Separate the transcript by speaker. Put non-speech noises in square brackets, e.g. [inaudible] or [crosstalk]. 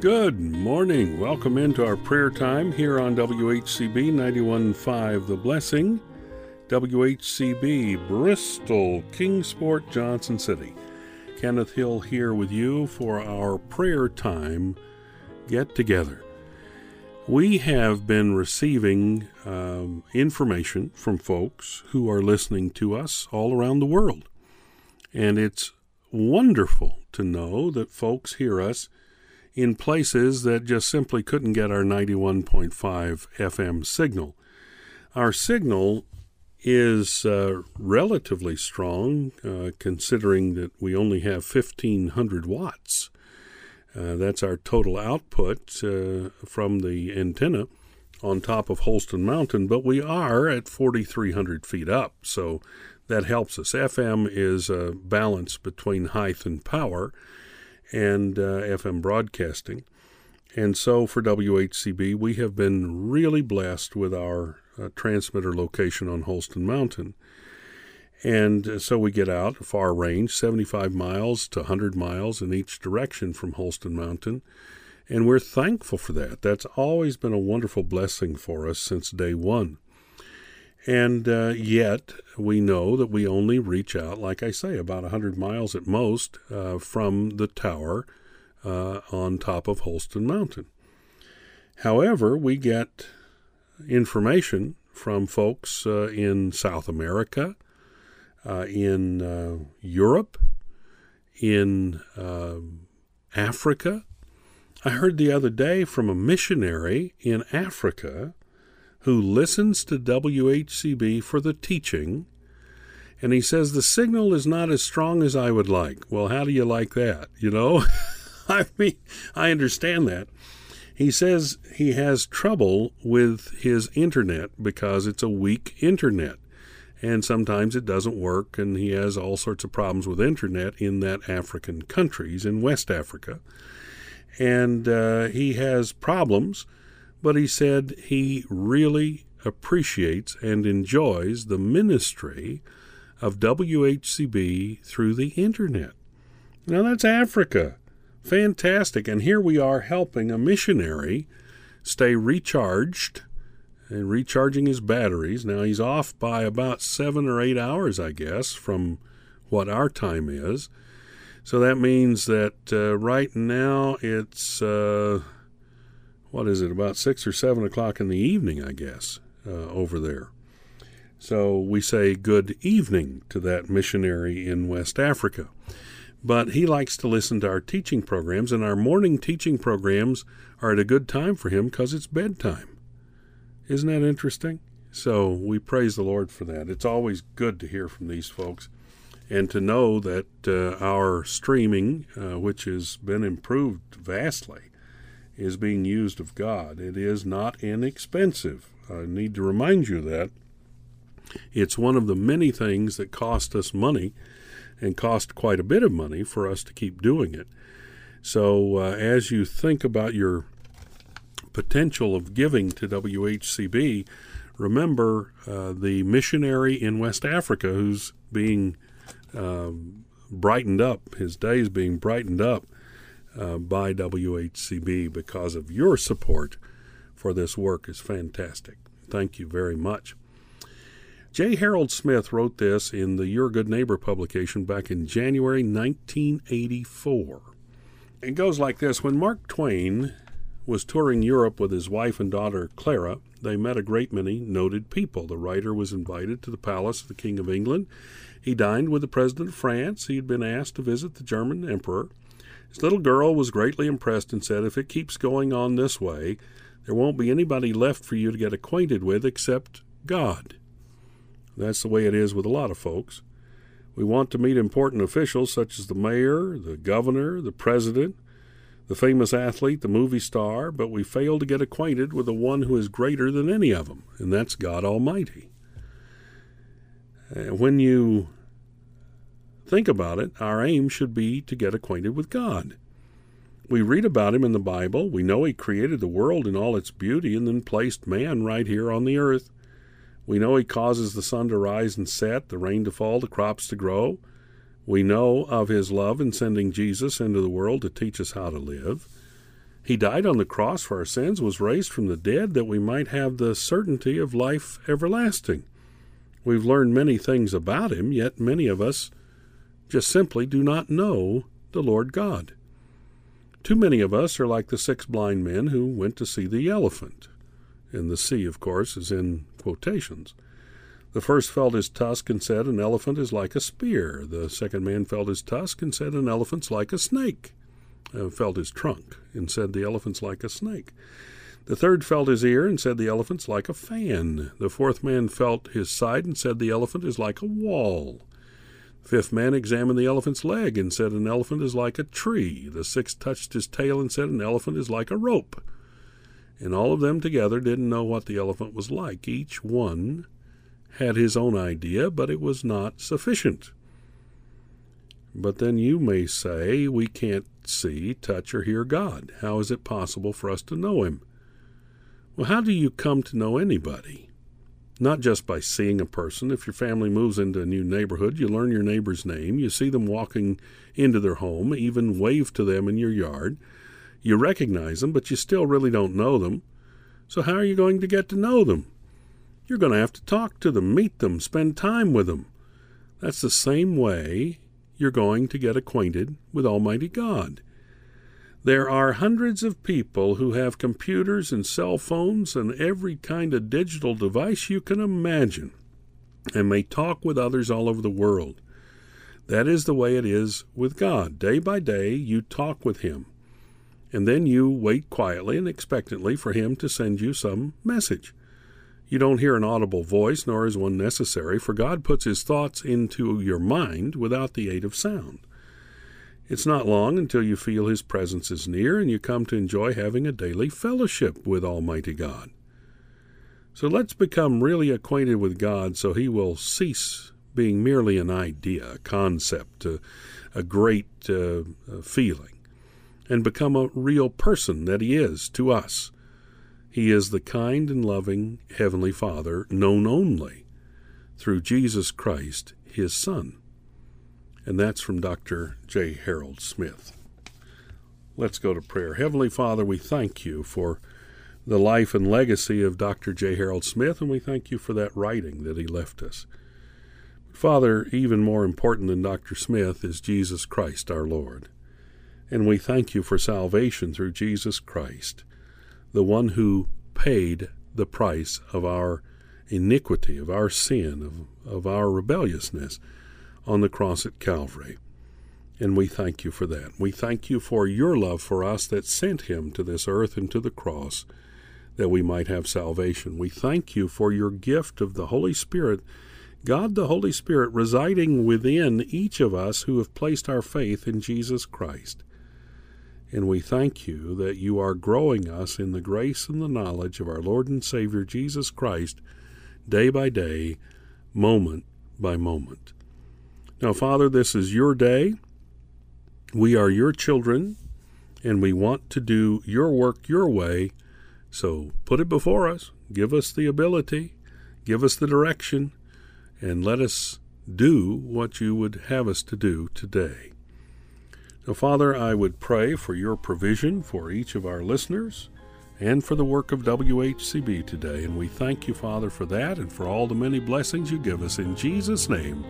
Speaker 1: Good morning. Welcome into our prayer time here on WHCB 91.5 The Blessing, WHCB Bristol, Kingsport, Johnson City. Kenneth Hill here with you for our prayer time get together. We have been receiving um, information from folks who are listening to us all around the world. And it's wonderful to know that folks hear us in places that just simply couldn't get our 91.5 FM signal. Our signal is uh, relatively strong uh, considering that we only have 1500 watts. Uh, that's our total output uh, from the antenna on top of Holston Mountain, but we are at 4,300 feet up, so that helps us. FM is a balance between height and power and uh, FM broadcasting. And so for WHCB, we have been really blessed with our uh, transmitter location on Holston Mountain. And uh, so we get out far range, 75 miles to 100 miles in each direction from Holston Mountain. And we're thankful for that. That's always been a wonderful blessing for us since day one. And uh, yet, we know that we only reach out, like I say, about 100 miles at most uh, from the tower uh, on top of Holston Mountain. However, we get information from folks uh, in South America, uh, in uh, Europe, in Africa. I heard the other day from a missionary in Africa who listens to WHCB for the teaching, and he says the signal is not as strong as I would like. Well, how do you like that? You know, [laughs] I mean, I understand that. He says he has trouble with his internet because it's a weak internet. And sometimes it doesn't work, and he has all sorts of problems with internet in that African countries in West Africa. And uh, he has problems but he said he really appreciates and enjoys the ministry of WHCB through the internet. Now that's Africa. Fantastic. And here we are helping a missionary stay recharged and recharging his batteries. Now he's off by about seven or eight hours, I guess, from what our time is. So that means that uh, right now it's. Uh, what is it, about six or seven o'clock in the evening, I guess, uh, over there. So we say good evening to that missionary in West Africa. But he likes to listen to our teaching programs, and our morning teaching programs are at a good time for him because it's bedtime. Isn't that interesting? So we praise the Lord for that. It's always good to hear from these folks and to know that uh, our streaming, uh, which has been improved vastly, is being used of God. It is not inexpensive. I need to remind you that. It's one of the many things that cost us money and cost quite a bit of money for us to keep doing it. So, uh, as you think about your potential of giving to WHCB, remember uh, the missionary in West Africa who's being uh, brightened up, his days being brightened up uh, by WHCB because of your support for this work is fantastic. Thank you very much. J. Harold Smith wrote this in the Your Good Neighbor publication back in January 1984. It goes like this When Mark Twain was touring Europe with his wife and daughter Clara, they met a great many noted people. The writer was invited to the palace of the King of England. He dined with the President of France. He had been asked to visit the German Emperor. His little girl was greatly impressed and said, If it keeps going on this way, there won't be anybody left for you to get acquainted with except God. That's the way it is with a lot of folks. We want to meet important officials such as the mayor, the governor, the president, the famous athlete, the movie star, but we fail to get acquainted with the one who is greater than any of them, and that's God Almighty. when you think about it, our aim should be to get acquainted with God. We read about him in the Bible. We know he created the world in all its beauty and then placed man right here on the earth. We know he causes the sun to rise and set, the rain to fall, the crops to grow. We know of his love in sending Jesus into the world to teach us how to live. He died on the cross for our sins, was raised from the dead, that we might have the certainty of life everlasting. We've learned many things about him, yet many of us just simply do not know the Lord God. Too many of us are like the six blind men who went to see the elephant. And the see, of course, is in quotations. The first felt his tusk and said, An elephant is like a spear. The second man felt his tusk and said, An elephant's like a snake. Uh, felt his trunk and said, The elephant's like a snake. The third felt his ear and said, The elephant's like a fan. The fourth man felt his side and said, The elephant is like a wall. Fifth man examined the elephant's leg and said, An elephant is like a tree. The sixth touched his tail and said, An elephant is like a rope. And all of them together didn't know what the elephant was like. Each one had his own idea, but it was not sufficient. But then you may say, We can't see, touch, or hear God. How is it possible for us to know Him? Well, how do you come to know anybody? Not just by seeing a person. If your family moves into a new neighborhood, you learn your neighbor's name, you see them walking into their home, even wave to them in your yard. You recognize them, but you still really don't know them. So, how are you going to get to know them? You're going to have to talk to them, meet them, spend time with them. That's the same way you're going to get acquainted with Almighty God. There are hundreds of people who have computers and cell phones and every kind of digital device you can imagine and may talk with others all over the world. That is the way it is with God. Day by day, you talk with Him, and then you wait quietly and expectantly for Him to send you some message. You don't hear an audible voice, nor is one necessary, for God puts his thoughts into your mind without the aid of sound. It's not long until you feel his presence is near and you come to enjoy having a daily fellowship with Almighty God. So let's become really acquainted with God so he will cease being merely an idea, a concept, a, a great uh, feeling, and become a real person that he is to us he is the kind and loving Heavenly Father known only through Jesus Christ, His Son. And that's from Dr. J. Harold Smith. Let's go to prayer. Heavenly Father, we thank you for the life and legacy of Dr. J. Harold Smith, and we thank you for that writing that he left us. Father, even more important than Dr. Smith is Jesus Christ our Lord. And we thank you for salvation through Jesus Christ the one who paid the price of our iniquity, of our sin, of, of our rebelliousness on the cross at Calvary. And we thank you for that. We thank you for your love for us that sent him to this earth and to the cross that we might have salvation. We thank you for your gift of the Holy Spirit, God the Holy Spirit residing within each of us who have placed our faith in Jesus Christ. And we thank you that you are growing us in the grace and the knowledge of our Lord and Savior Jesus Christ day by day, moment by moment. Now, Father, this is your day. We are your children, and we want to do your work your way. So put it before us. Give us the ability, give us the direction, and let us do what you would have us to do today. Now, Father, I would pray for your provision for each of our listeners and for the work of WHCB today. And we thank you, Father, for that and for all the many blessings you give us. In Jesus' name,